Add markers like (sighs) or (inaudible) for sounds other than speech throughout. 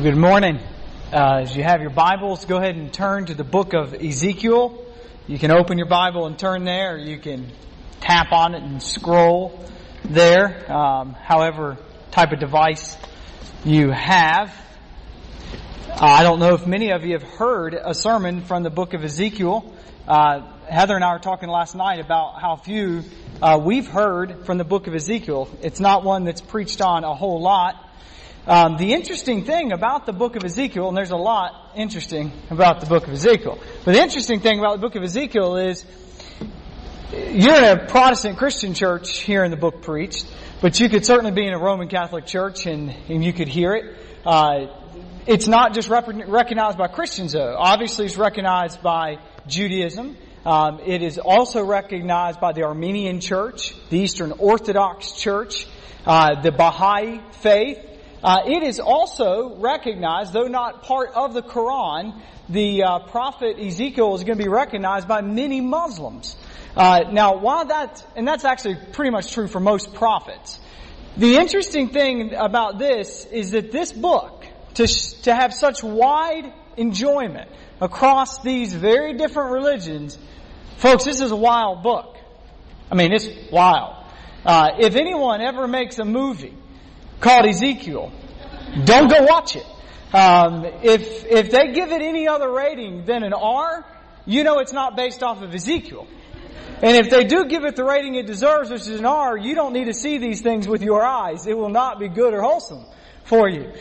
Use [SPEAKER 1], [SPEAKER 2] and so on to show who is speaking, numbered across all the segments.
[SPEAKER 1] Well, good morning. Uh, as you have your Bibles, go ahead and turn to the book of Ezekiel. You can open your Bible and turn there, or you can tap on it and scroll there, um, however type of device you have. Uh, I don't know if many of you have heard a sermon from the book of Ezekiel. Uh, Heather and I were talking last night about how few uh, we've heard from the book of Ezekiel. It's not one that's preached on a whole lot. Um, the interesting thing about the book of Ezekiel, and there's a lot interesting about the book of Ezekiel, but the interesting thing about the book of Ezekiel is you're in a Protestant Christian church hearing the book preached, but you could certainly be in a Roman Catholic church and, and you could hear it. Uh, it's not just rep- recognized by Christians though. Obviously it's recognized by Judaism. Um, it is also recognized by the Armenian Church, the Eastern Orthodox Church, uh, the Baha'i faith, uh, it is also recognized, though not part of the Quran, the uh, prophet Ezekiel is going to be recognized by many Muslims. Uh, now, while that, and that's actually pretty much true for most prophets. The interesting thing about this is that this book, to, to have such wide enjoyment across these very different religions, folks, this is a wild book. I mean, it's wild. Uh, if anyone ever makes a movie called Ezekiel. Don't go watch it. Um, if if they give it any other rating than an R, you know it's not based off of Ezekiel. And if they do give it the rating it deserves, which is an R, you don't need to see these things with your eyes. It will not be good or wholesome for you.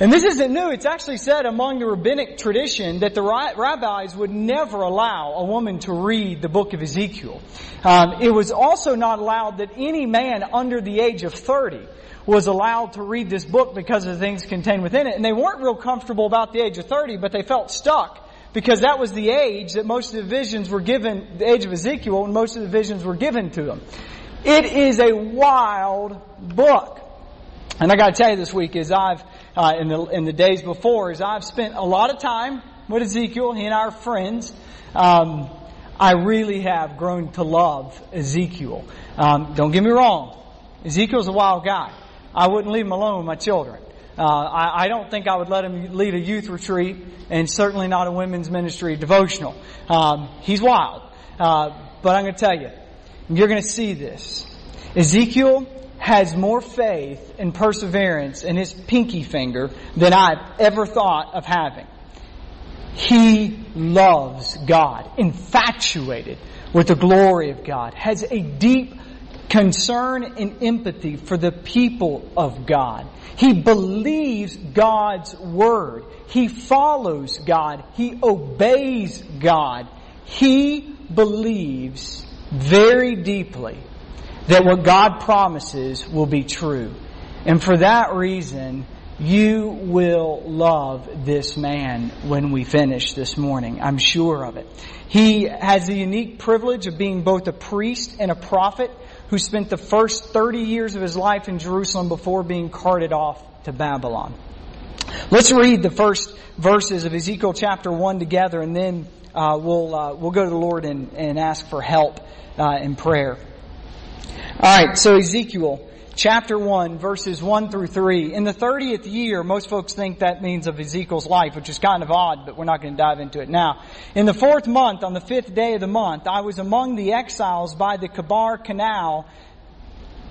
[SPEAKER 1] And this isn't new. It's actually said among the rabbinic tradition that the rabbis would never allow a woman to read the book of Ezekiel. Um, it was also not allowed that any man under the age of 30 was allowed to read this book because of the things contained within it. And they weren't real comfortable about the age of 30, but they felt stuck because that was the age that most of the visions were given, the age of Ezekiel, and most of the visions were given to them. It is a wild book. And I gotta tell you this week, as I've, uh, in the, in the days before, is I've spent a lot of time with Ezekiel, he and I are friends, um, I really have grown to love Ezekiel. Um, don't get me wrong. Ezekiel's a wild guy. I wouldn't leave him alone with my children. Uh, I, I, don't think I would let him lead a youth retreat, and certainly not a women's ministry devotional. Um, he's wild, uh, but I'm going to tell you, you're going to see this. Ezekiel has more faith and perseverance in his pinky finger than I've ever thought of having. He loves God, infatuated with the glory of God, has a deep concern and empathy for the people of God. He believes God's word. He follows God. He obeys God. He believes very deeply that what God promises will be true. And for that reason, you will love this man when we finish this morning. I'm sure of it. He has the unique privilege of being both a priest and a prophet who spent the first 30 years of his life in Jerusalem before being carted off to Babylon. Let's read the first verses of Ezekiel chapter 1 together and then uh, we'll, uh, we'll go to the Lord and, and ask for help uh, in prayer. Alright, so Ezekiel chapter 1, verses 1 through 3. In the 30th year, most folks think that means of Ezekiel's life, which is kind of odd, but we're not going to dive into it now. In the fourth month, on the fifth day of the month, I was among the exiles by the Chebar Canal.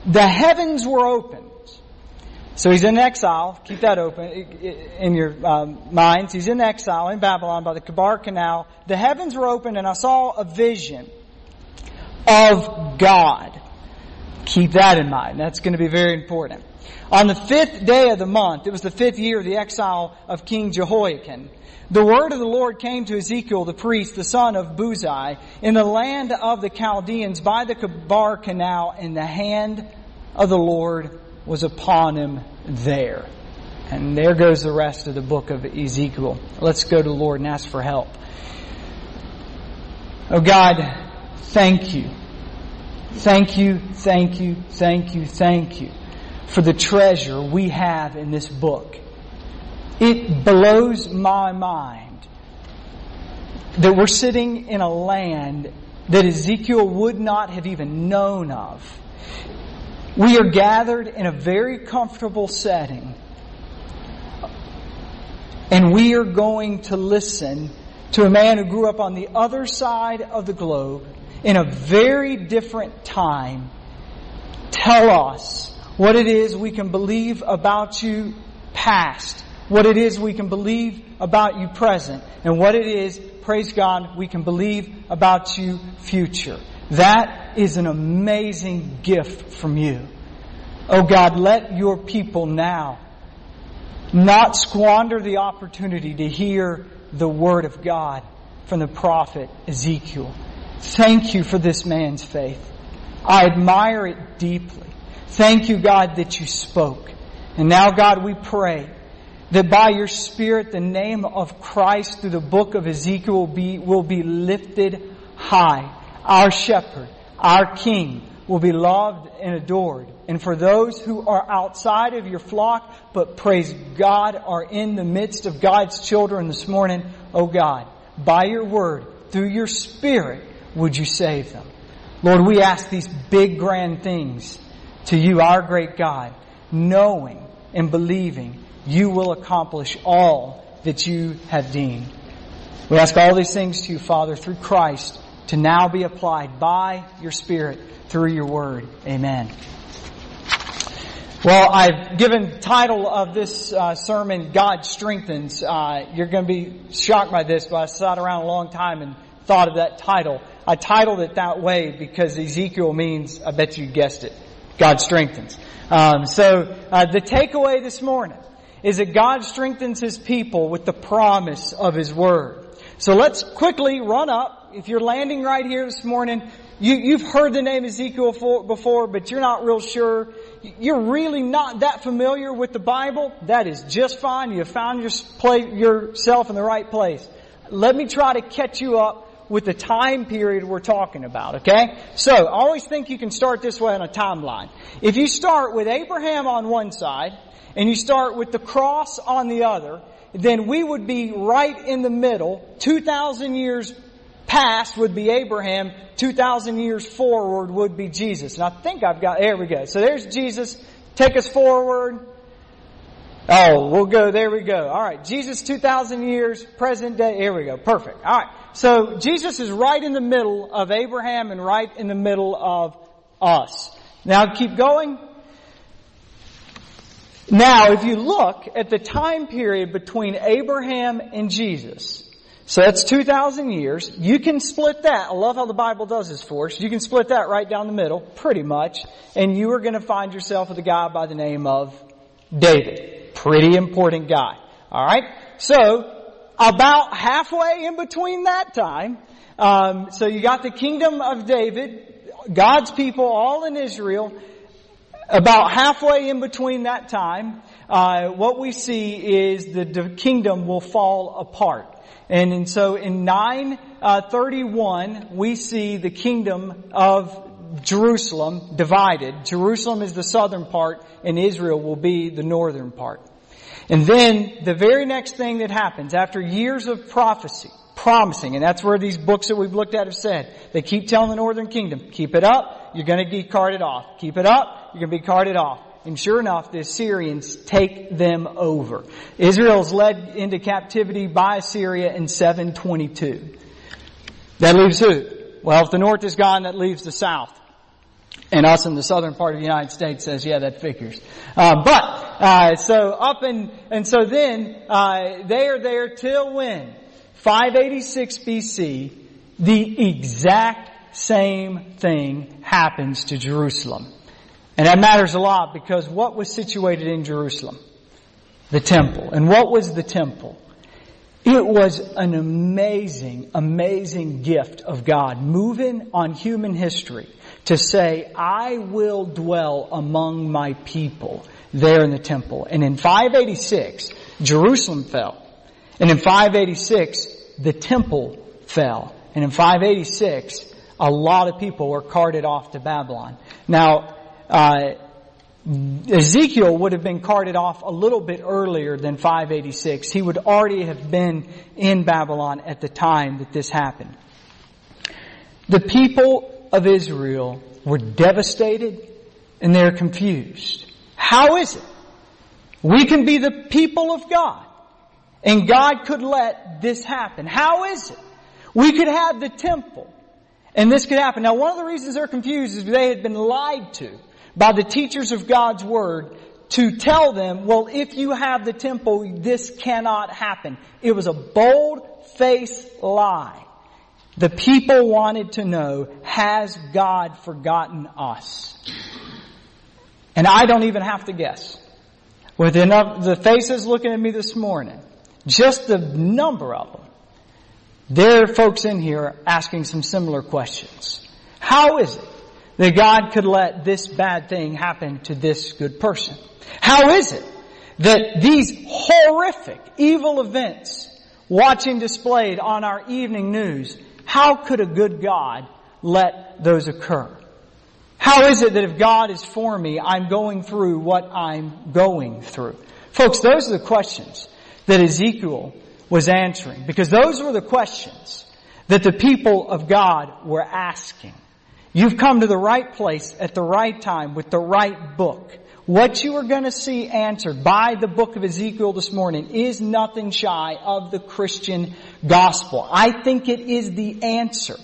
[SPEAKER 1] The heavens were opened. So he's in exile. Keep that open in your um, minds. He's in exile in Babylon by the Chebar Canal. The heavens were opened and I saw a vision of God Keep that in mind. That's going to be very important. On the fifth day of the month, it was the fifth year of the exile of King Jehoiachin, the word of the Lord came to Ezekiel the priest, the son of Buzi, in the land of the Chaldeans by the Chebar Canal, and the hand of the Lord was upon him there. And there goes the rest of the book of Ezekiel. Let's go to the Lord and ask for help. Oh God, thank you Thank you, thank you, thank you, thank you for the treasure we have in this book. It blows my mind that we're sitting in a land that Ezekiel would not have even known of. We are gathered in a very comfortable setting And we are going to listen to a man who grew up on the other side of the globe in a very different time tell us what it is we can believe about you past, what it is we can believe about you present, and what it is, praise God, we can believe about you future. That is an amazing gift from you. Oh God, let your people now not squander the opportunity to hear the word of God from the prophet Ezekiel. Thank you for this man's faith. I admire it deeply. Thank you, God, that you spoke. And now, God, we pray that by your Spirit, the name of Christ through the book of Ezekiel will be, will be lifted high. Our shepherd, our king, will be loved and adored. And for those who are outside of your flock, but praise God, are in the midst of God's children this morning, oh God, by your word, through your spirit, would you save them? Lord, we ask these big grand things to you, our great God, knowing and believing you will accomplish all that you have deemed. We ask all these things to you, Father, through Christ, to now be applied by your Spirit through your word. Amen. Well, I've given title of this uh, sermon, God Strengthens. Uh, you're going to be shocked by this, but I sat around a long time and thought of that title. I titled it that way because Ezekiel means, I bet you guessed it, God strengthens. Um, so uh, the takeaway this morning is that God strengthens His people with the promise of His Word. So let's quickly run up. If you're landing right here this morning, you, have heard the name Ezekiel for, before, but you're not real sure. You're really not that familiar with the Bible. That is just fine. You found your, play, yourself in the right place. Let me try to catch you up with the time period we're talking about, okay? So, I always think you can start this way on a timeline. If you start with Abraham on one side, and you start with the cross on the other, then we would be right in the middle, 2,000 years past would be Abraham, 2,000 years forward would be Jesus. And I think I've got, there we go. So there's Jesus. Take us forward. Oh, we'll go, there we go. Alright, Jesus 2,000 years, present day, here we go. Perfect. Alright, so Jesus is right in the middle of Abraham and right in the middle of us. Now keep going. Now, if you look at the time period between Abraham and Jesus, so that's 2,000 years. You can split that. I love how the Bible does this for us. You can split that right down the middle, pretty much, and you are going to find yourself with a guy by the name of David. Pretty important guy. Alright? So, about halfway in between that time, um, so you got the kingdom of David, God's people all in Israel, about halfway in between that time, uh, what we see is the kingdom will fall apart. And, and so in 931, uh, we see the kingdom of Jerusalem divided. Jerusalem is the southern part and Israel will be the northern part. And then the very next thing that happens after years of prophecy, promising, and that's where these books that we've looked at have said, they keep telling the northern kingdom, keep it up, you're gonna be carted off. Keep it up, you're gonna be carted off. And sure enough, the Assyrians take them over. Israel's led into captivity by Assyria in 722. That leaves who? Well, if the north is gone, that leaves the south. And us in the southern part of the United States says, yeah, that figures. Uh, but, uh, so up and, and so then, uh, they are there till when? 586 BC, the exact same thing happens to Jerusalem. And that matters a lot because what was situated in Jerusalem? The temple. And what was the temple? It was an amazing, amazing gift of God moving on human history to say, I will dwell among my people there in the temple. And in 586, Jerusalem fell. And in 586, the temple fell. And in 586, a lot of people were carted off to Babylon. Now, uh, Ezekiel would have been carted off a little bit earlier than 586. He would already have been in Babylon at the time that this happened. The people of Israel were devastated and they're confused. How is it? We can be the people of God And God could let this happen. How is it? We could have the temple and this could happen. Now one of the reasons they're confused is they had been lied to by the teachers of God's Word to tell them, well, if you have the temple, this cannot happen. It was a bold-faced lie. The people wanted to know, has God forgotten us? And I don't even have to guess. With enough, the faces looking at me this morning, just the number of them, there are folks in here asking some similar questions. How is it that God could let this bad thing happen to this good person? How is it that these horrific evil events watching displayed on our evening news, how could a good God let those occur? How is it that if God is for me, I'm going through what I'm going through? Folks, those are the questions that Ezekiel was answering because those were the questions that the people of God were asking. You've come to the right place at the right time with the right book. What you are going to see answered by the book of Ezekiel this morning is nothing shy of the Christian gospel. I think it is the answer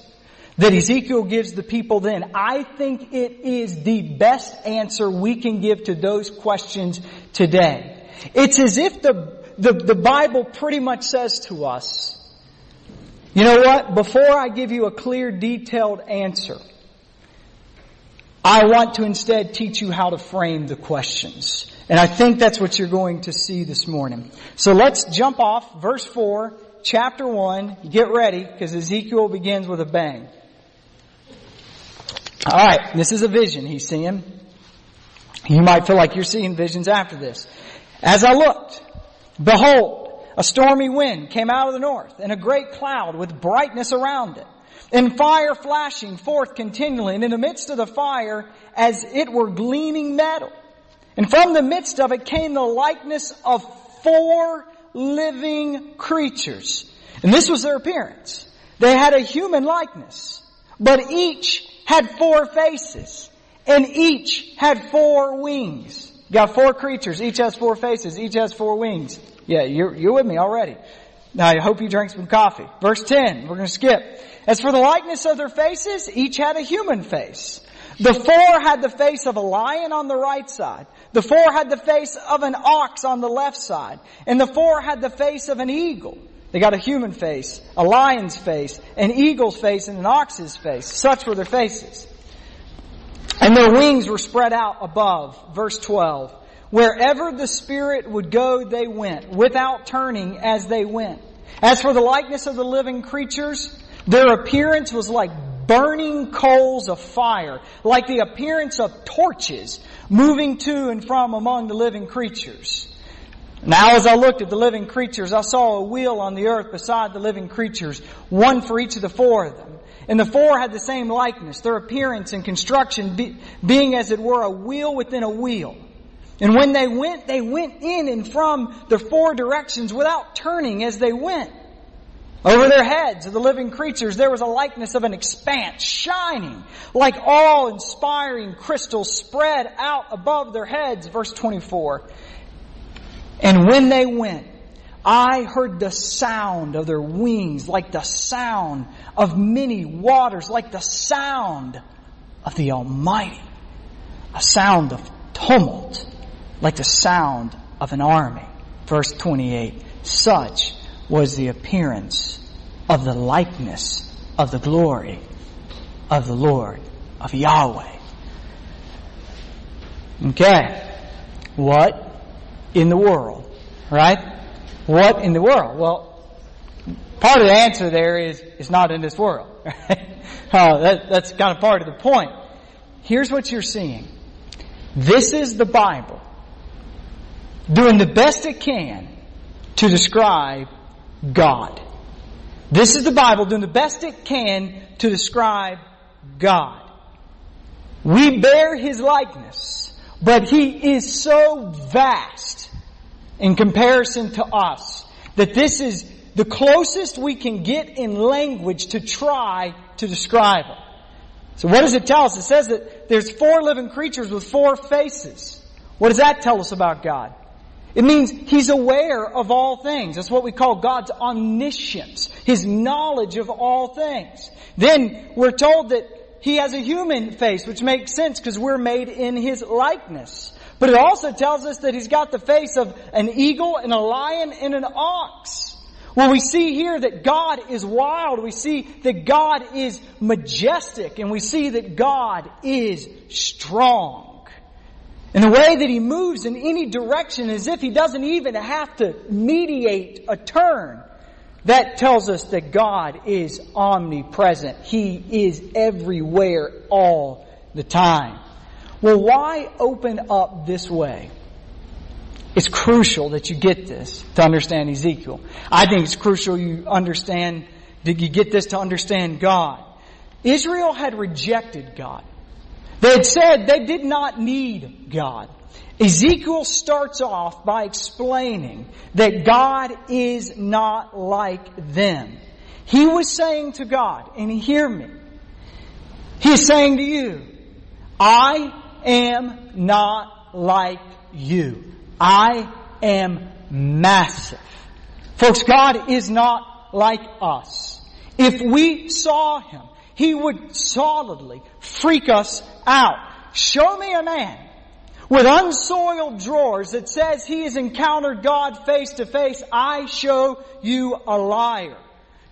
[SPEAKER 1] that Ezekiel gives the people then. I think it is the best answer we can give to those questions today. It's as if the the, the Bible pretty much says to us, you know what? Before I give you a clear, detailed answer, I want to instead teach you how to frame the questions. And I think that's what you're going to see this morning. So let's jump off verse 4, chapter 1. Get ready because Ezekiel begins with a bang. Alright, this is a vision he's seeing. You might feel like you're seeing visions after this. As I looked, Behold, a stormy wind came out of the north, and a great cloud with brightness around it, and fire flashing forth continually, and in the midst of the fire, as it were gleaming metal. And from the midst of it came the likeness of four living creatures. And this was their appearance. They had a human likeness, but each had four faces, and each had four wings. You Got four creatures. Each has four faces. Each has four wings. Yeah, you're, you're with me already. Now I hope you drank some coffee. Verse 10, we're going to skip. As for the likeness of their faces, each had a human face. The four had the face of a lion on the right side. The four had the face of an ox on the left side. And the four had the face of an eagle. They got a human face, a lion's face, an eagle's face, and an ox's face. Such were their faces. And their wings were spread out above. Verse 12. Wherever the Spirit would go, they went, without turning as they went. As for the likeness of the living creatures, their appearance was like burning coals of fire, like the appearance of torches moving to and from among the living creatures. Now as I looked at the living creatures, I saw a wheel on the earth beside the living creatures, one for each of the four of them. And the four had the same likeness, their appearance and construction be, being as it were a wheel within a wheel. And when they went, they went in and from the four directions without turning as they went. Over their heads of the living creatures, there was a likeness of an expanse shining like awe-inspiring crystals spread out above their heads. Verse 24. And when they went, I heard the sound of their wings like the sound of many waters, like the sound of the Almighty. A sound of tumult, like the sound of an army. Verse 28. Such was the appearance of the likeness of the glory of the Lord, of Yahweh. Okay. What in the world? Right? What in the world? Well, part of the answer there is, it's not in this world. uh, (laughs) that, that's kind of part of the point. Here's what you're seeing. This is the Bible doing the best it can to describe God. This is the Bible doing the best it can to describe God. We bear His likeness, but He is so vast in comparison to us. That this is the closest we can get in language to try to describe Him. So what does it tell us? It says that there's four living creatures with four faces. What does that tell us about God? It means He's aware of all things. That's what we call God's omniscience. His knowledge of all things. Then we're told that He has a human face, which makes sense because we're made in His likeness. But it also tells us that He's got the face of an eagle and a lion and an ox. Well, we see here that God is wild. We see that God is majestic and we see that God is strong. And the way that He moves in any direction as if He doesn't even have to mediate a turn. That tells us that God is omnipresent. He is everywhere all the time. Well, why open up this way? It's crucial that you get this to understand Ezekiel. I think it's crucial you understand, that you get this to understand God. Israel had rejected God. They had said they did not need God. Ezekiel starts off by explaining that God is not like them. He was saying to God, and hear me, He is saying to you, I am not like you. I am massive. Folks, God is not like us. If we saw Him, He would solidly freak us out. Show me a man with unsoiled drawers that says he has encountered God face to face. I show you a liar.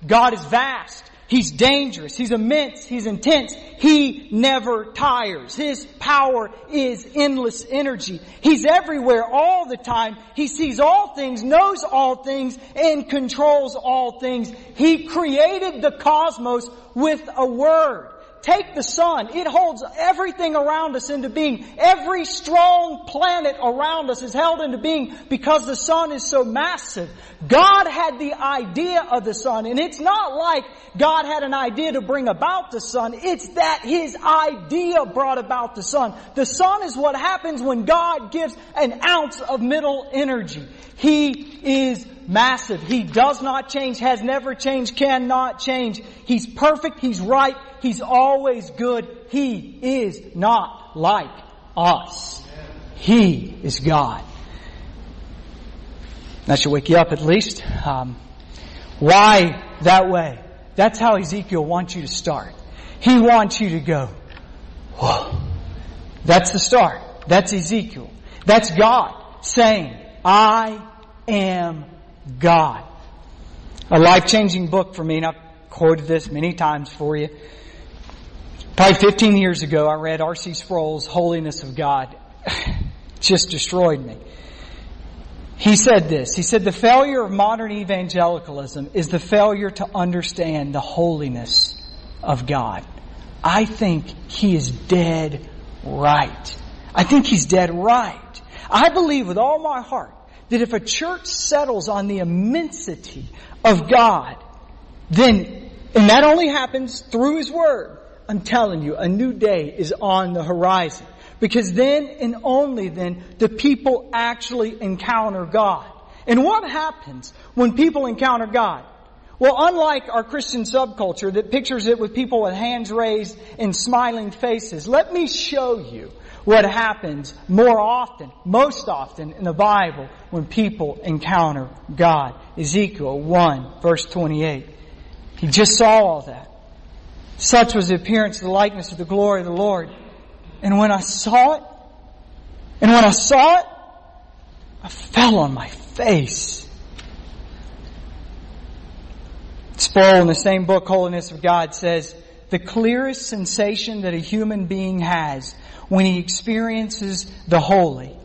[SPEAKER 1] God is vast. He's dangerous. He's immense. He's intense. He never tires. His power is endless energy. He's everywhere all the time. He sees all things, knows all things, and controls all things. He created the cosmos with a word. Take the sun. It holds everything around us into being. Every strong planet around us is held into being because the sun is so massive. God had the idea of the sun and it's not like God had an idea to bring about the sun. It's that His idea brought about the sun. The sun is what happens when God gives an ounce of middle energy. He is massive. He does not change, has never changed, cannot change. He's perfect, He's right, He's always good. He is not like us. He is God. That should wake you up at least. Um, why that way? That's how Ezekiel wants you to start. He wants you to go, whoa. That's the start. That's Ezekiel. That's God saying, I am God. A life-changing book for me, and I've quoted this many times for you. Probably 15 years ago, I read R.C. Sproul's Holiness of God. (sighs) just destroyed me. He said this. He said the failure of modern evangelicalism is the failure to understand the holiness of God. I think he is dead right. I think he's dead right. I believe with all my heart that if a church settles on the immensity of God, then, and that only happens through His Word, I'm telling you, a new day is on the horizon. Because then and only then do people actually encounter God. And what happens when people encounter God? Well, unlike our Christian subculture that pictures it with people with hands raised and smiling faces, let me show you what happens more often, most often in the Bible when people encounter God. Ezekiel 1 verse 28. He just saw all that. Such was the appearance of the likeness of the glory of the Lord. And when I saw it, and when I saw it, I fell on my face. Sproul in the same book, Holiness of God, says, the clearest sensation that a human being has when he experiences the holy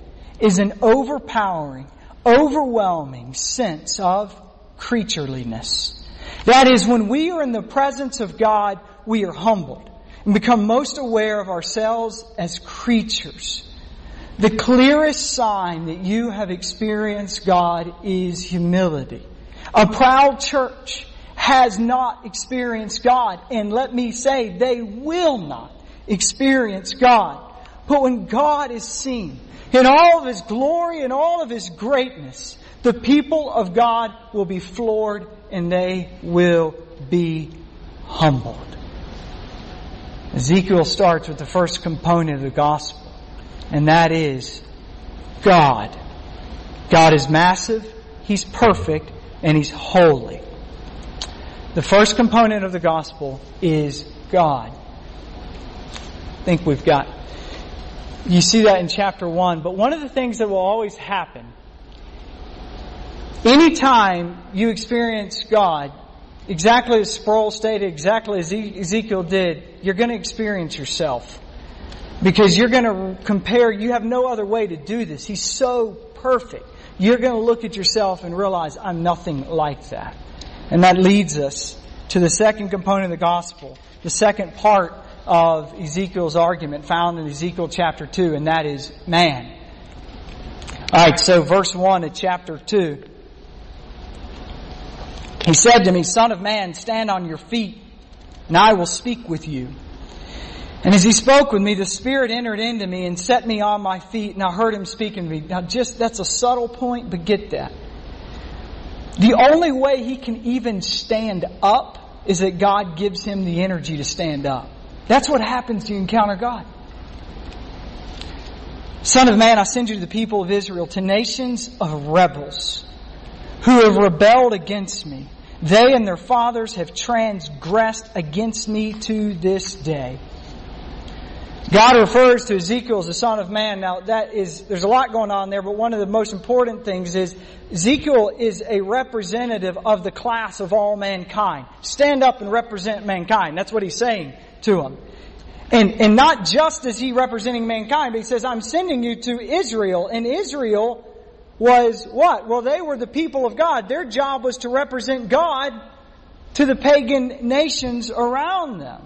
[SPEAKER 1] is an overpowering, overwhelming sense of creatureliness. That is, when we are in the presence of God, we are humbled and become most aware of ourselves as creatures. The clearest sign that you have experienced God is humility. A proud church has not experienced God, and let me say, they will not experience God but when God is seen in all of His glory and all of His greatness, the people of God will be floored and they will be humbled. Ezekiel starts with the first component of the gospel, and that is God God is massive, He's perfect, and He's holy. The first component of the gospel is God. I think we've got. You see that in chapter 1, but one of the things that will always happen anytime you experience God, exactly as Sproul stated, exactly as Ezekiel did, you're going to experience yourself. Because you're going to compare, you have no other way to do this. He's so perfect. You're going to look at yourself and realize, I'm nothing like that. And that leads us to the second component of the gospel, the second part of Ezekiel's argument found in Ezekiel chapter 2, and that is man. Alright, so verse 1 of chapter 2. He said to me, Son of man, stand on your feet, and I will speak with you. And as he spoke with me, the Spirit entered into me and set me on my feet, and I heard him speaking to me. Now just, that's a subtle point, but get that. The only way he can even stand up is that God gives him the energy to stand up. That's what happens to you encounter God. Son of man, I send you to the people of Israel, to nations of rebels who have rebelled against me. They and their fathers have transgressed against me to this day. God refers to Ezekiel as the son of man. Now that is, there's a lot going on there, but one of the most important things is Ezekiel is a representative of the class of all mankind. Stand up and represent mankind. That's what he's saying to them. And, and not just as he representing mankind, but he says, I'm sending you to Israel. And Israel was what? Well, they were the people of God. Their job was to represent God to the pagan nations around them.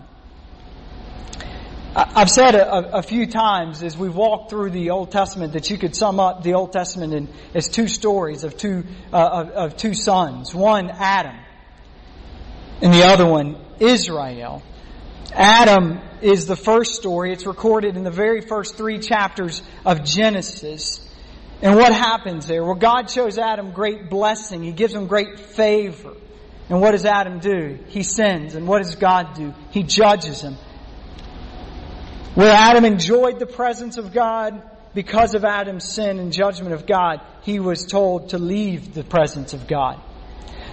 [SPEAKER 1] I've said a, a, few times as we've walked through the Old Testament that you could sum up the Old Testament in, as two stories of two uh, of, of two sons. One Adam, and the other one Israel. Adam is the first story. It's recorded in the very first three chapters of Genesis. And what happens there? Well, God shows Adam great blessing. He gives him great favor. And what does Adam do? He sins. And what does God do? He judges him. Where Adam enjoyed the presence of God because of Adam's sin and judgment of God, he was told to leave the presence of God.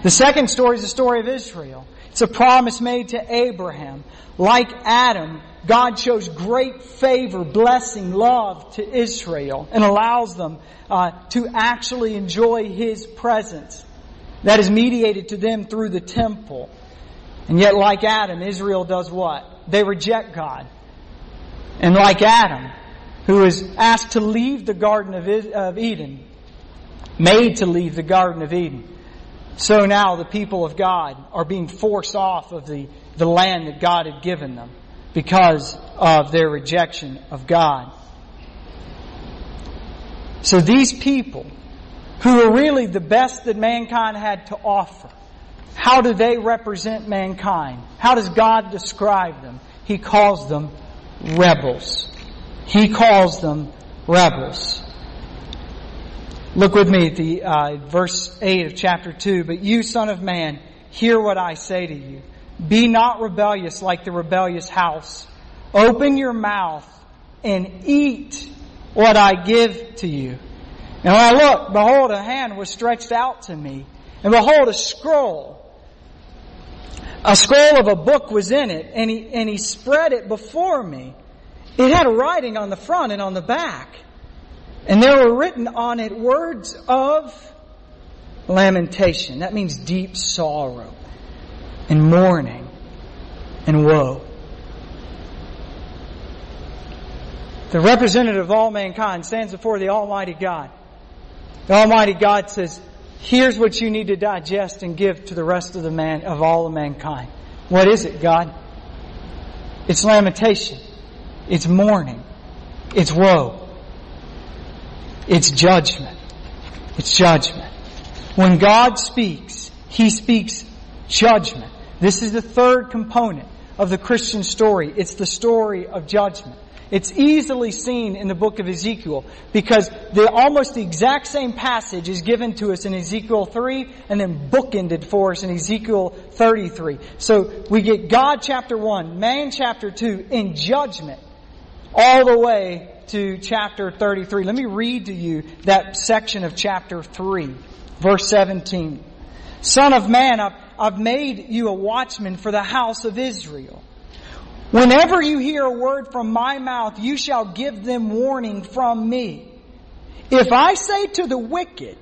[SPEAKER 1] The second story is the story of Israel. It's a promise made to Abraham. Like Adam, God shows great favor, blessing, love to Israel and allows them uh, to actually enjoy His presence. That is mediated to them through the temple. And yet, like Adam, Israel does what? They reject God. And like Adam, who was asked to leave the Garden of Eden, made to leave the Garden of Eden, so now the people of God are being forced off of the, the land that God had given them because of their rejection of God. So these people, who are really the best that mankind had to offer, how do they represent mankind? How does God describe them? He calls them rebels. He calls them rebels. Look with me at the uh, verse 8 of chapter 2. But you, son of man, hear what I say to you. Be not rebellious like the rebellious house. Open your mouth and eat what I give to you. And I looked, behold, a hand was stretched out to me. And behold, a scroll a scroll of a book was in it, and he, and he spread it before me. It had a writing on the front and on the back. And there were written on it words of lamentation. That means deep sorrow and mourning and woe. The representative of all mankind stands before the Almighty God. The Almighty God says, Here's what you need to digest and give to the rest of the man, of all of mankind. What is it, God? It's lamentation. It's mourning. It's woe. It's judgment. It's judgment. When God speaks, He speaks judgment. This is the third component of the Christian story. It's the story of judgment. It's easily seen in the book of Ezekiel because the almost the exact same passage is given to us in Ezekiel 3 and then bookended for us in Ezekiel 33. So we get God chapter 1, man chapter 2 in judgment all the way to chapter 33. Let me read to you that section of chapter 3, verse 17. Son of man, I've, I've made you a watchman for the house of Israel. Whenever you hear a word from my mouth, you shall give them warning from me. If I say to the wicked,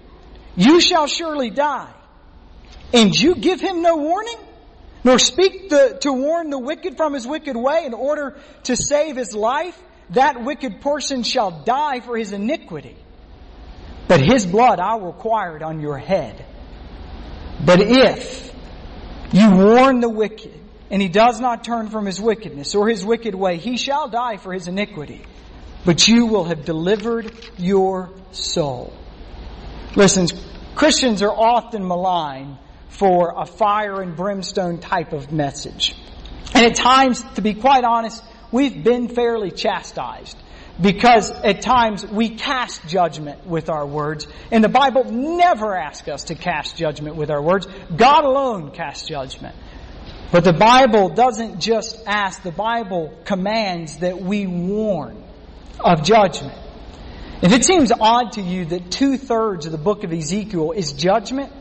[SPEAKER 1] you shall surely die, and you give him no warning, nor speak the, to warn the wicked from his wicked way in order to save his life, that wicked person shall die for his iniquity. But his blood I will require it on your head. But if you warn the wicked, and he does not turn from his wickedness or his wicked way, he shall die for his iniquity. But you will have delivered your soul. Listen, Christians are often maligned for a fire and brimstone type of message. And at times, to be quite honest, we've been fairly chastised because at times we cast judgment with our words. And the Bible never asks us to cast judgment with our words. God alone casts judgment. But the Bible doesn't just ask, the Bible commands that we warn of judgment. If it seems odd to you that two thirds of the book of Ezekiel is judgment,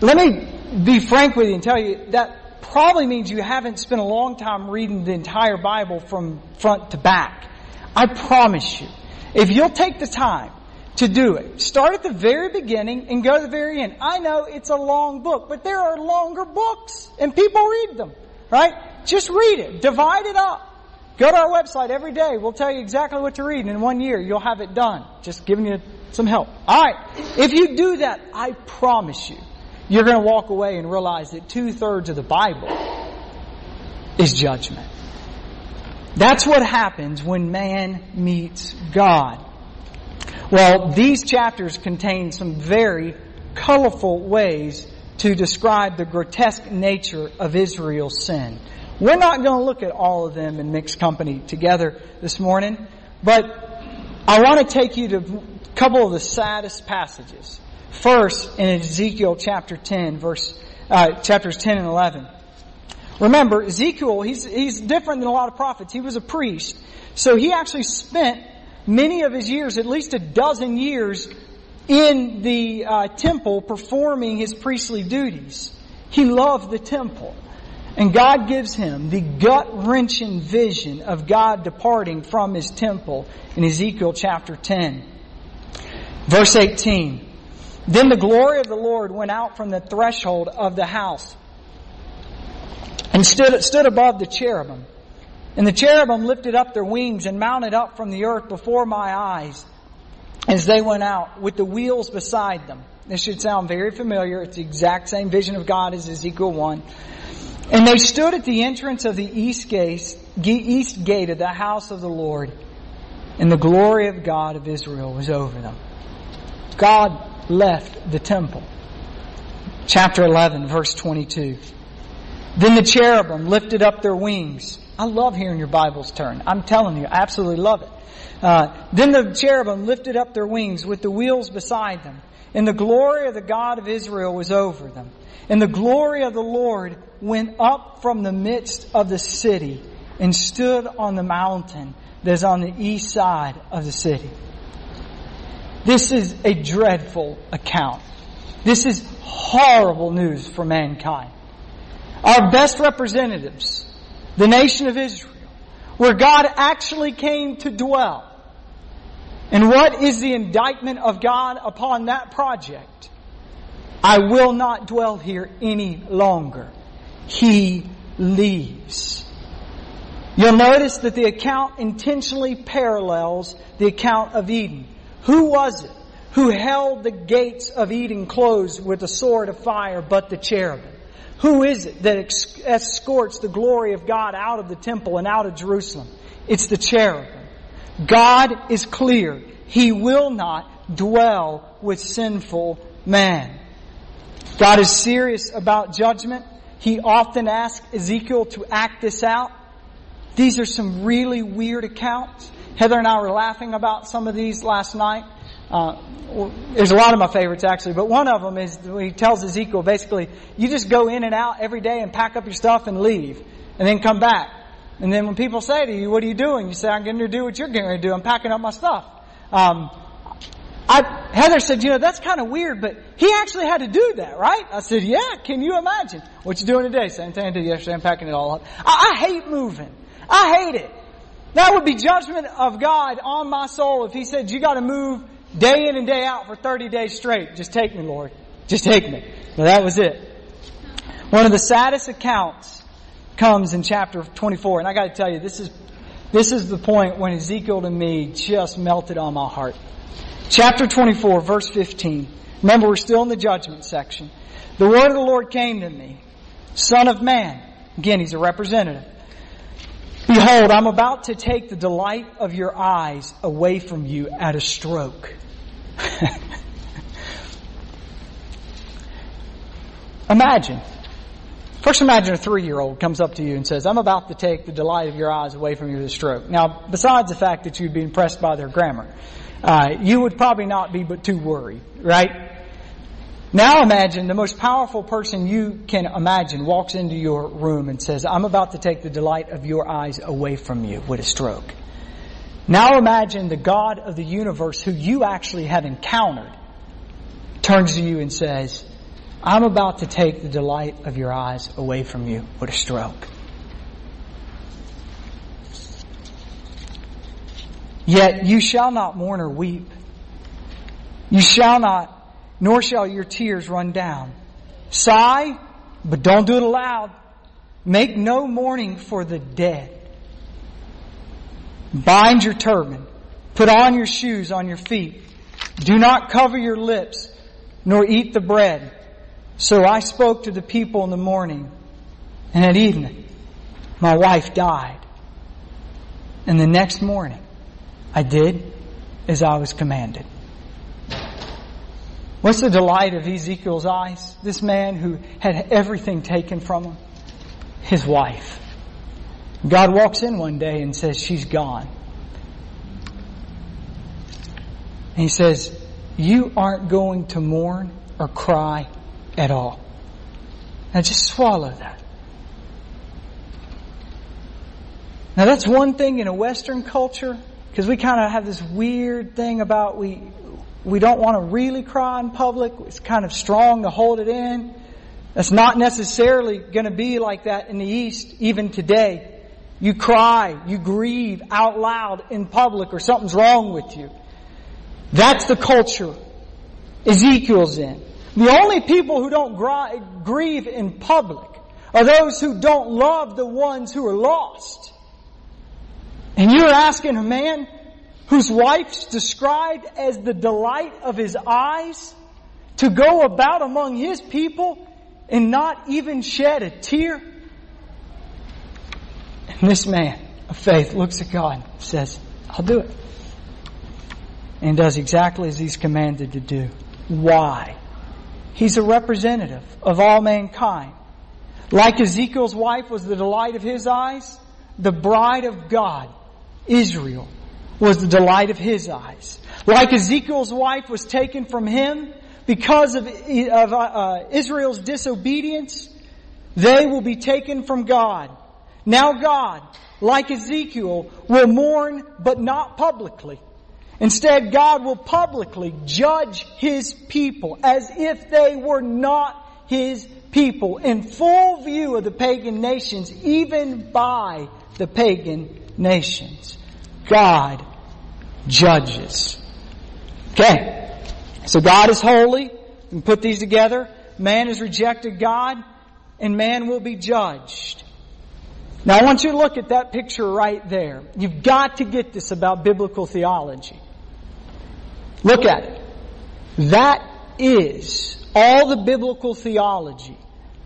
[SPEAKER 1] let me be frank with you and tell you that probably means you haven't spent a long time reading the entire Bible from front to back. I promise you, if you'll take the time to do it, start at the very beginning and go to the very end. I know it's a long book, but there are longer books and people read them, right? Just read it. Divide it up. Go to our website every day. We'll tell you exactly what to read. And in one year, you'll have it done. Just giving you some help. Alright. If you do that, I promise you, you're going to walk away and realize that two thirds of the Bible is judgment. That's what happens when man meets God. Well, these chapters contain some very colorful ways to describe the grotesque nature of Israel's sin. We're not going to look at all of them in mixed company together this morning, but I want to take you to a couple of the saddest passages. First, in Ezekiel chapter 10, verse, uh, chapters 10 and 11. Remember, Ezekiel, he's, he's different than a lot of prophets. He was a priest. So he actually spent many of his years, at least a dozen years, in the uh, temple performing his priestly duties. He loved the temple. And God gives him the gut wrenching vision of God departing from his temple in Ezekiel chapter 10. Verse 18. Then the glory of the Lord went out from the threshold of the house and stood, stood above the cherubim. And the cherubim lifted up their wings and mounted up from the earth before my eyes as they went out with the wheels beside them. This should sound very familiar. It's the exact same vision of God as Ezekiel 1. And they stood at the entrance of the east gate, east gate of the house of the Lord, and the glory of God of Israel was over them. God left the temple. Chapter 11, verse 22. Then the cherubim lifted up their wings. I love hearing your Bibles turn. I'm telling you, I absolutely love it. Uh, then the cherubim lifted up their wings with the wheels beside them, and the glory of the God of Israel was over them. And the glory of the Lord went up from the midst of the city and stood on the mountain that is on the east side of the city. This is a dreadful account. This is horrible news for mankind. Our best representatives, the nation of Israel, where God actually came to dwell. And what is the indictment of God upon that project? I will not dwell here any longer. He leaves. You'll notice that the account intentionally parallels the account of Eden. Who was it who held the gates of Eden closed with a sword of fire but the cherubim? Who is it that escorts the glory of God out of the temple and out of Jerusalem? It's the cherubim. God is clear. He will not dwell with sinful man. God is serious about judgment. He often asks Ezekiel to act this out. These are some really weird accounts. Heather and I were laughing about some of these last night. Uh, there's a lot of my favorites actually, but one of them is he tells Ezekiel basically, you just go in and out every day and pack up your stuff and leave, and then come back. And then when people say to you, what are you doing? You say, I'm going to do what you're going to do. I'm packing up my stuff. Um, I, Heather said, you know, that's kind of weird, but he actually had to do that, right? I said, yeah, can you imagine? What you're doing today? Same thing I did yesterday. I'm packing it all up. I, I hate moving. I hate it. That would be judgment of God on my soul if he said, you gotta move day in and day out for 30 days straight. Just take me, Lord. Just take me. Well, that was it. One of the saddest accounts comes in chapter 24, and I gotta tell you, this is, this is the point when Ezekiel to me just melted on my heart. Chapter 24, verse 15. Remember, we're still in the judgment section. The word of the Lord came to me, Son of man. Again, he's a representative. Behold, I'm about to take the delight of your eyes away from you at a stroke. (laughs) imagine. First imagine a three-year-old comes up to you and says, I'm about to take the delight of your eyes away from you at a stroke. Now, besides the fact that you'd be impressed by their grammar, uh, you would probably not be but too worried, right? Now imagine the most powerful person you can imagine walks into your room and says, I'm about to take the delight of your eyes away from you with a stroke. Now imagine the God of the universe who you actually have encountered turns to you and says, I'm about to take the delight of your eyes away from you with a stroke. Yet you shall not mourn or weep. You shall not, nor shall your tears run down. Sigh, but don't do it aloud. Make no mourning for the dead. Bind your turban. Put on your shoes on your feet. Do not cover your lips, nor eat the bread. So I spoke to the people in the morning, and at evening, my wife died. And the next morning, I did as I was commanded. What's the delight of Ezekiel's eyes? This man who had everything taken from him? His wife. God walks in one day and says, she's gone. And he says, you aren't going to mourn or cry at all. Now just swallow that. Now that's one thing in a Western culture because we kind of have this weird thing about we, we don't want to really cry in public. It's kind of strong to hold it in. That's not necessarily going to be like that in the East even today. You cry, you grieve out loud in public or something's wrong with you. That's the culture Ezekiel's in. The only people who don't grieve in public are those who don't love the ones who are lost. And you're asking a man whose wife's described as the delight of his eyes to go about among his people and not even shed a tear? And this man of faith looks at God and says, I'll do it. And does exactly as he's commanded to do. Why? He's a representative of all mankind. Like Ezekiel's wife was the delight of his eyes, the bride of God Israel was the delight of his eyes. Like Ezekiel's wife was taken from him because of, of uh, uh, Israel's disobedience, they will be taken from God. Now God, like Ezekiel, will mourn but not publicly. Instead, God will publicly judge His people as if they were not His people in full view of the pagan nations, even by the pagan nations. God judges. Okay. So God is holy. We put these together. Man has rejected God and man will be judged. Now I want you to look at that picture right there. You've got to get this about biblical theology. Look at it. That is all the biblical theology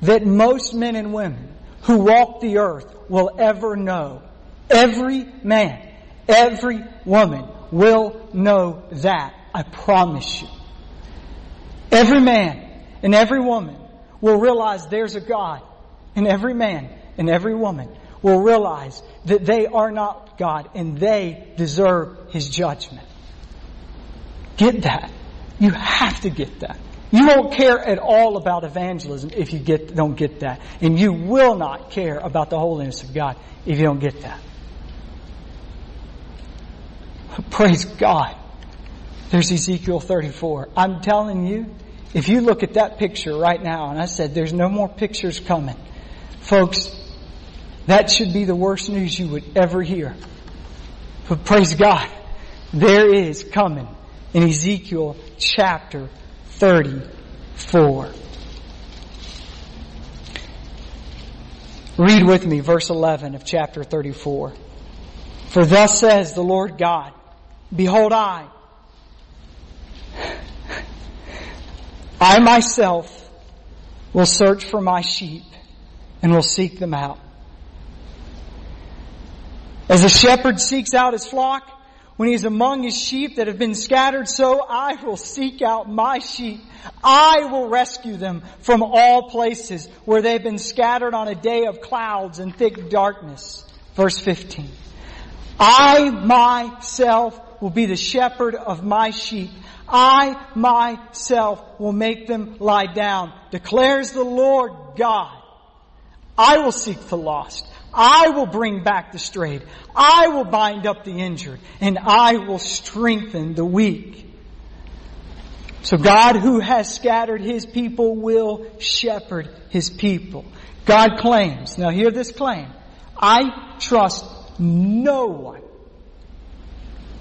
[SPEAKER 1] that most men and women who walk the earth will ever know. Every man, every woman will know that. I promise you. Every man and every woman will realize there's a God. And every man and every woman will realize that they are not God and they deserve His judgment. Get that. You have to get that. You won't care at all about evangelism if you get, don't get that. And you will not care about the holiness of God if you don't get that. Praise God. There's Ezekiel 34. I'm telling you, if you look at that picture right now, and I said there's no more pictures coming, folks, that should be the worst news you would ever hear. But praise God, there is coming in Ezekiel chapter 34. Read with me verse 11 of chapter 34. For thus says the Lord God, Behold I, I myself will search for my sheep and will seek them out. As a shepherd seeks out his flock, when he is among his sheep that have been scattered, so I will seek out my sheep. I will rescue them from all places where they've been scattered on a day of clouds and thick darkness. Verse 15. I myself will be the shepherd of my sheep. I myself will make them lie down, declares the Lord God. I will seek the lost. I will bring back the strayed. I will bind up the injured and I will strengthen the weak. So God who has scattered His people will shepherd His people. God claims, now hear this claim, I trust no one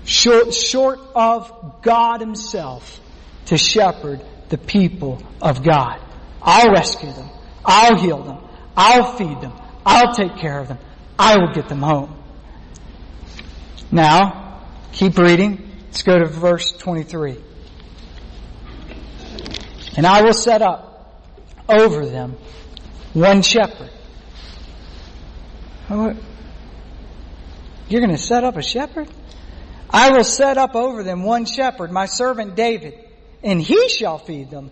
[SPEAKER 1] short, short of God Himself to shepherd the people of God. I'll rescue them. I'll heal them. I'll feed them. I'll take care of them. I will get them home. Now, keep reading. Let's go to verse 23. And I will set up over them one shepherd. You're going to set up a shepherd? I will set up over them one shepherd, my servant David, and he shall feed them.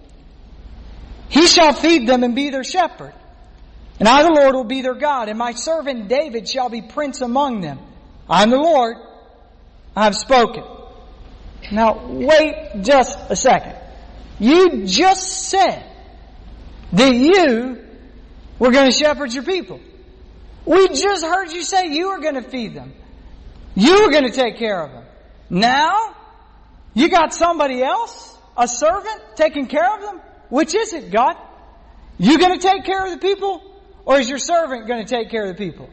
[SPEAKER 1] He shall feed them and be their shepherd. And I, the Lord, will be their God, and my servant David shall be prince among them. I am the Lord. I have spoken. Now, wait just a second. You just said that you were going to shepherd your people. We just heard you say you were going to feed them. You were going to take care of them. Now, you got somebody else, a servant, taking care of them? Which is it, God? You going to take care of the people or is your servant going to take care of the people?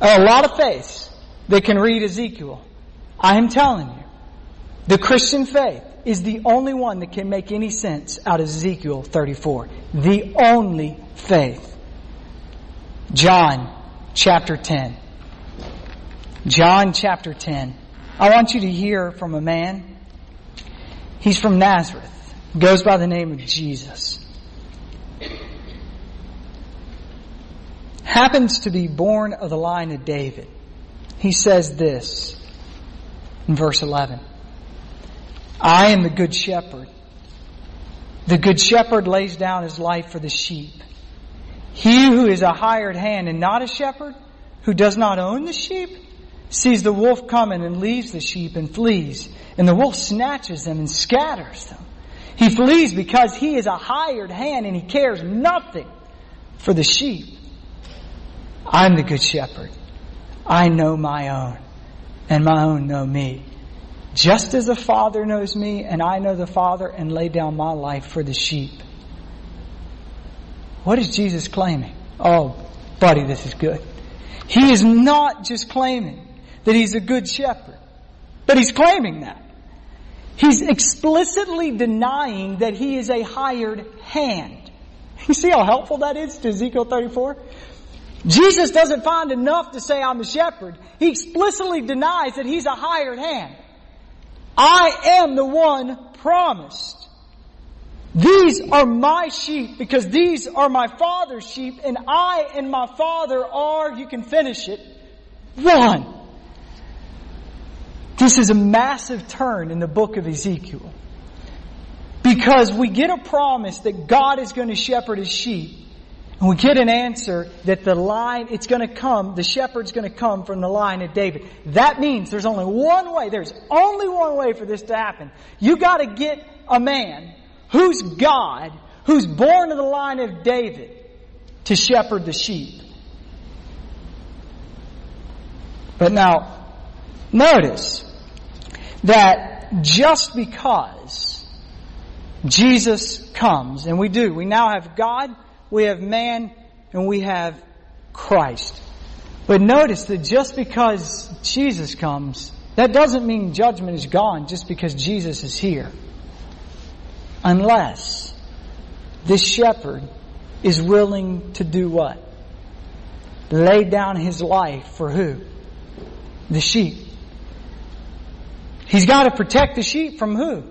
[SPEAKER 1] A lot of faiths that can read Ezekiel. I am telling you, the Christian faith is the only one that can make any sense out of Ezekiel 34. The only faith. John chapter 10. John chapter 10. I want you to hear from a man. He's from Nazareth. Goes by the name of Jesus. happens to be born of the line of David. He says this in verse 11. I am the good shepherd. The good shepherd lays down his life for the sheep. He who is a hired hand and not a shepherd, who does not own the sheep, sees the wolf coming and leaves the sheep and flees, and the wolf snatches them and scatters them. He flees because he is a hired hand and he cares nothing for the sheep. I'm the good shepherd. I know my own, and my own know me. Just as the Father knows me, and I know the Father, and lay down my life for the sheep. What is Jesus claiming? Oh, buddy, this is good. He is not just claiming that he's a good shepherd, but he's claiming that. He's explicitly denying that he is a hired hand. You see how helpful that is to Ezekiel 34? Jesus doesn't find enough to say I'm a shepherd. He explicitly denies that he's a hired hand. I am the one promised. These are my sheep because these are my father's sheep and I and my father are, you can finish it, one. This is a massive turn in the book of Ezekiel. Because we get a promise that God is going to shepherd his sheep. And we get an answer that the line, it's going to come, the shepherd's going to come from the line of David. That means there's only one way, there's only one way for this to happen. You got to get a man who's God, who's born of the line of David to shepherd the sheep. But now, notice that just because Jesus comes, and we do, we now have God, we have man, and we have Christ. But notice that just because Jesus comes, that doesn't mean judgment is gone just because Jesus is here. Unless this shepherd is willing to do what? Lay down his life for who? The sheep. He's got to protect the sheep from who?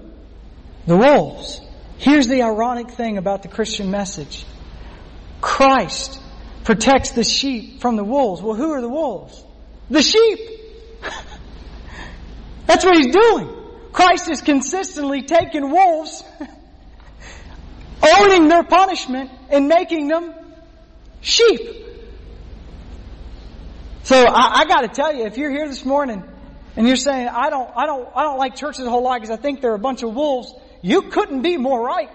[SPEAKER 1] The wolves. Here's the ironic thing about the Christian message. Christ protects the sheep from the wolves. Well, who are the wolves? The sheep. (laughs) That's what he's doing. Christ is consistently taking wolves, owning their punishment, and making them sheep. So I, I gotta tell you, if you're here this morning and you're saying, I don't, I don't, I don't like churches a whole lot because I think they're a bunch of wolves, you couldn't be more right.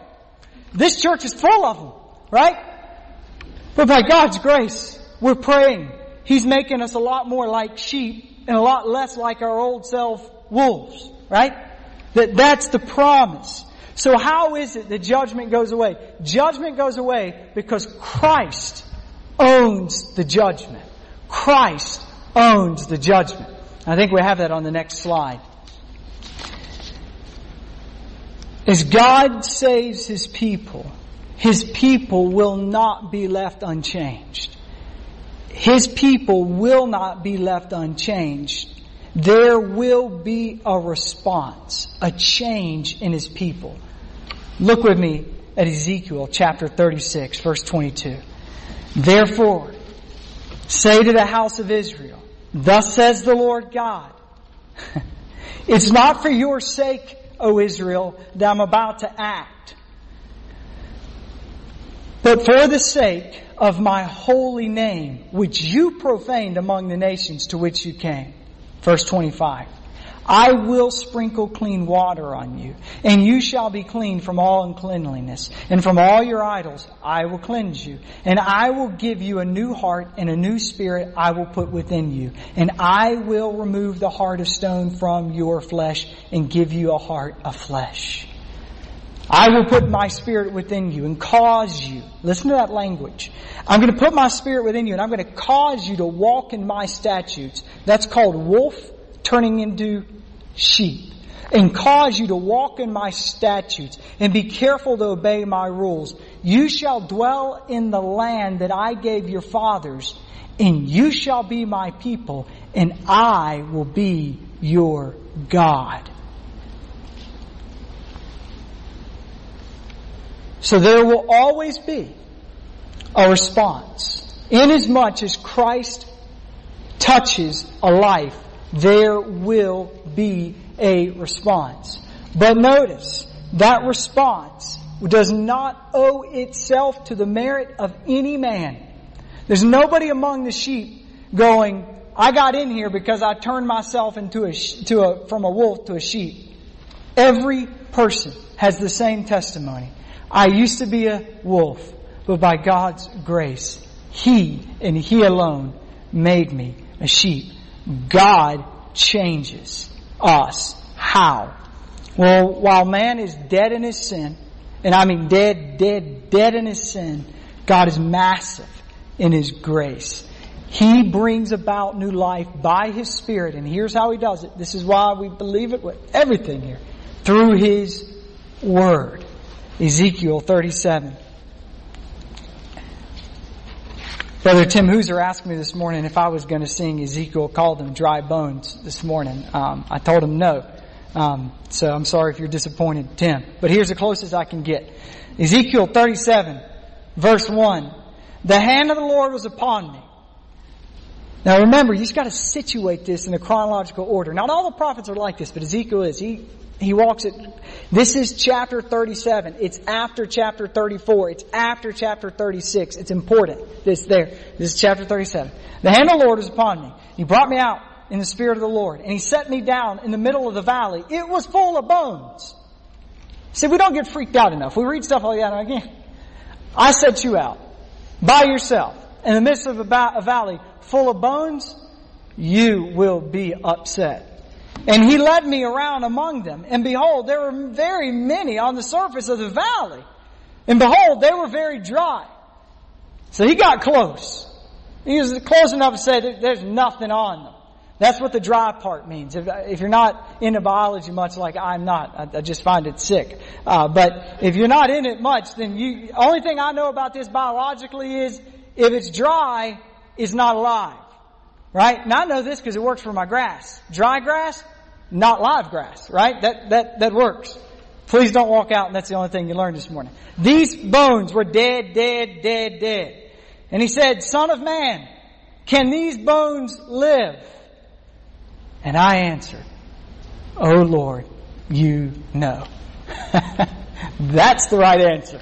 [SPEAKER 1] This church is full of them, right? But by God's grace, we're praying. He's making us a lot more like sheep and a lot less like our old self wolves, right? That, that's the promise. So how is it that judgment goes away? Judgment goes away because Christ owns the judgment. Christ owns the judgment. I think we have that on the next slide. As God saves His people, His people will not be left unchanged. His people will not be left unchanged there will be a response, a change in his people. Look with me at Ezekiel chapter 36 verse 22. Therefore, say to the house of Israel, thus says the Lord God, (laughs) it's not for your sake, O Israel, that I'm about to act, but for the sake of my holy name, which you profaned among the nations to which you came. Verse 25. I will sprinkle clean water on you, and you shall be clean from all uncleanliness, and from all your idols I will cleanse you, and I will give you a new heart and a new spirit I will put within you, and I will remove the heart of stone from your flesh and give you a heart of flesh. I will put my spirit within you and cause you, listen to that language. I'm going to put my spirit within you and I'm going to cause you to walk in my statutes. That's called wolf turning into sheep. And cause you to walk in my statutes and be careful to obey my rules. You shall dwell in the land that I gave your fathers and you shall be my people and I will be your God. So there will always be a response. Inasmuch as Christ touches a life, there will be a response. But notice, that response does not owe itself to the merit of any man. There's nobody among the sheep going, I got in here because I turned myself into a, to a, from a wolf to a sheep. Every person has the same testimony. I used to be a wolf, but by God's grace, He and He alone made me a sheep. God changes us. How? Well, while man is dead in his sin, and I mean dead, dead, dead in his sin, God is massive in His grace. He brings about new life by His Spirit, and here's how He does it. This is why we believe it with everything here. Through His Word. Ezekiel 37. Brother Tim Hooser asked me this morning if I was going to sing Ezekiel called them dry bones this morning. Um, I told him no. Um, so I'm sorry if you're disappointed, Tim. But here's the closest I can get. Ezekiel 37, verse 1. The hand of the Lord was upon me. Now remember, you just got to situate this in a chronological order. Not all the prophets are like this, but Ezekiel is. He he walks it. This is chapter 37. It's after chapter 34. It's after chapter 36. It's important. This there. This is chapter 37. The hand of the Lord is upon me. He brought me out in the spirit of the Lord and he set me down in the middle of the valley. It was full of bones. See, we don't get freaked out enough. We read stuff like that again. I set you out by yourself in the midst of a valley full of bones. You will be upset. And he led me around among them. And behold, there were very many on the surface of the valley. And behold, they were very dry. So he got close. He was close enough to say there's nothing on them. That's what the dry part means. If, if you're not into biology much like I'm not, I, I just find it sick. Uh, but if you're not in it much, then you, only thing I know about this biologically is if it's dry, it's not alive. Right? And I know this because it works for my grass. Dry grass, not live grass. Right? That, that, that works. Please don't walk out and that's the only thing you learned this morning. These bones were dead, dead, dead, dead. And he said, Son of man, can these bones live? And I answered, Oh Lord, you know. (laughs) That's the right answer.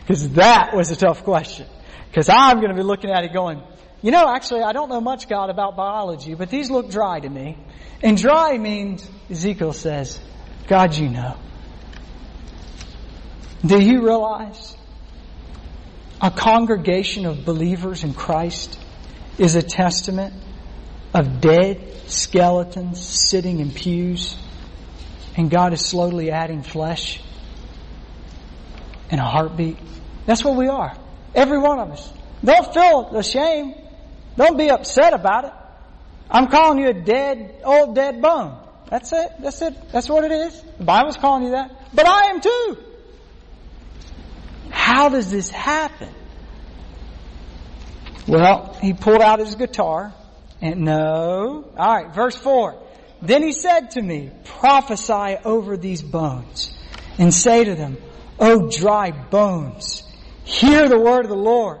[SPEAKER 1] Because that was a tough question. Because I'm going to be looking at it going, you know, actually, I don't know much, God, about biology, but these look dry to me. And dry means, Ezekiel says, God, you know. Do you realize a congregation of believers in Christ is a testament of dead skeletons sitting in pews, and God is slowly adding flesh and a heartbeat. That's what we are. Every one of us. Don't feel ashamed. Don't be upset about it. I'm calling you a dead, old dead bone. That's it. That's it. That's what it is. The Bible's calling you that. But I am too. How does this happen? Well, he pulled out his guitar and no. Alright, verse 4. Then he said to me, prophesy over these bones and say to them, O dry bones, hear the word of the Lord.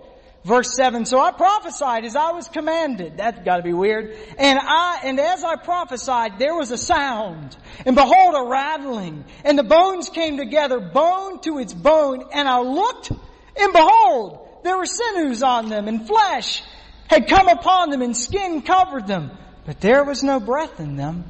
[SPEAKER 1] Verse 7, so I prophesied as I was commanded. That's gotta be weird. And I, and as I prophesied, there was a sound. And behold, a rattling. And the bones came together, bone to its bone. And I looked, and behold, there were sinews on them and flesh had come upon them and skin covered them, but there was no breath in them.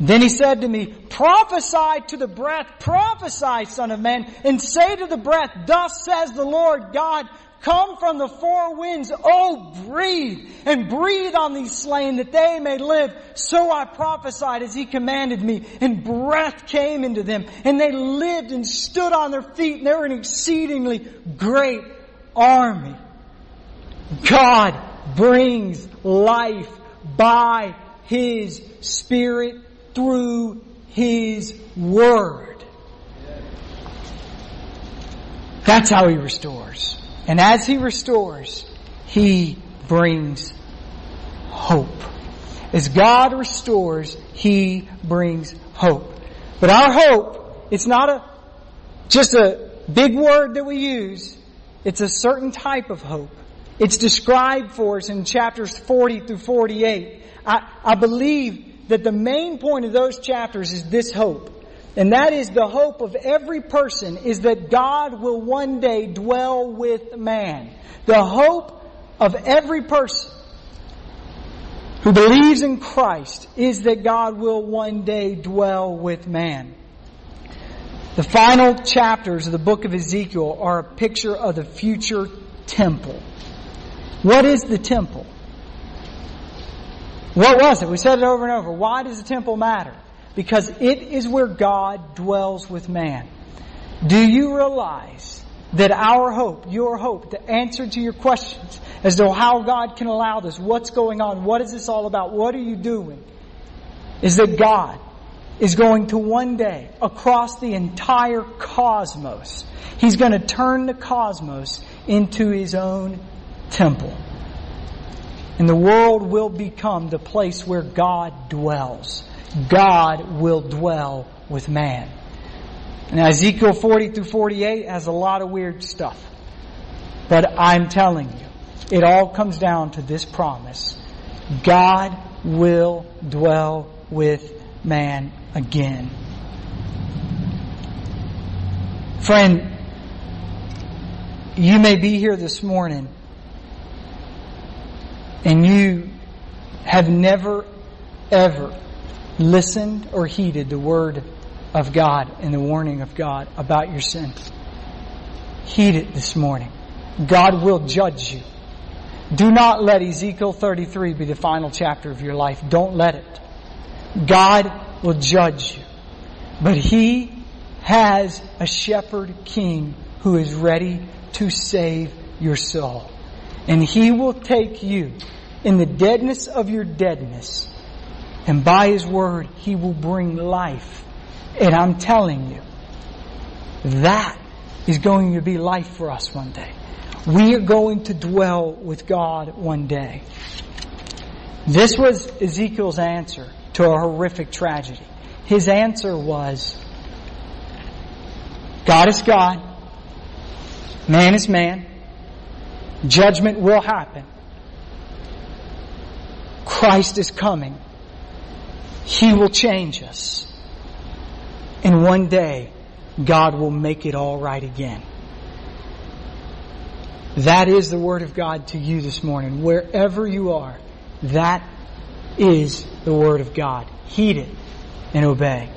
[SPEAKER 1] Then he said to me, prophesy to the breath, prophesy, son of man, and say to the breath, thus says the Lord God, come from the four winds, oh breathe, and breathe on these slain that they may live. So I prophesied as he commanded me, and breath came into them, and they lived and stood on their feet, and they were an exceedingly great army. God brings life by His Spirit through His Word. That's how He restores. And as He restores, He brings hope. As God restores, He brings hope. But our hope, it's not a, just a big word that we use. It's a certain type of hope. It's described for us in chapters 40 through 48. I, I believe that the main point of those chapters is this hope. And that is the hope of every person is that God will one day dwell with man. The hope of every person who believes in Christ is that God will one day dwell with man. The final chapters of the book of Ezekiel are a picture of the future temple. What is the temple? What was it? We said it over and over. Why does the temple matter? Because it is where God dwells with man. Do you realize that our hope, your hope, the answer to your questions as to how God can allow this, what's going on, what is this all about, what are you doing, is that God is going to one day, across the entire cosmos, He's going to turn the cosmos into His own temple. And the world will become the place where God dwells. God will dwell with man. Now Ezekiel 40 through 48 has a lot of weird stuff. But I'm telling you, it all comes down to this promise. God will dwell with man again. Friend, you may be here this morning and you have never, ever listened or heeded the word of God and the warning of God about your sins. Heed it this morning. God will judge you. Do not let Ezekiel 33 be the final chapter of your life. Don't let it. God will judge you. But He has a shepherd king who is ready to save your soul. And He will take you in the deadness of your deadness and by His word He will bring life. And I'm telling you, that is going to be life for us one day. We are going to dwell with God one day. This was Ezekiel's answer to a horrific tragedy. His answer was, God is God. Man is man. Judgment will happen. Christ is coming. He will change us. And one day, God will make it all right again. That is the Word of God to you this morning. Wherever you are, that is the Word of God. Heed it and obey.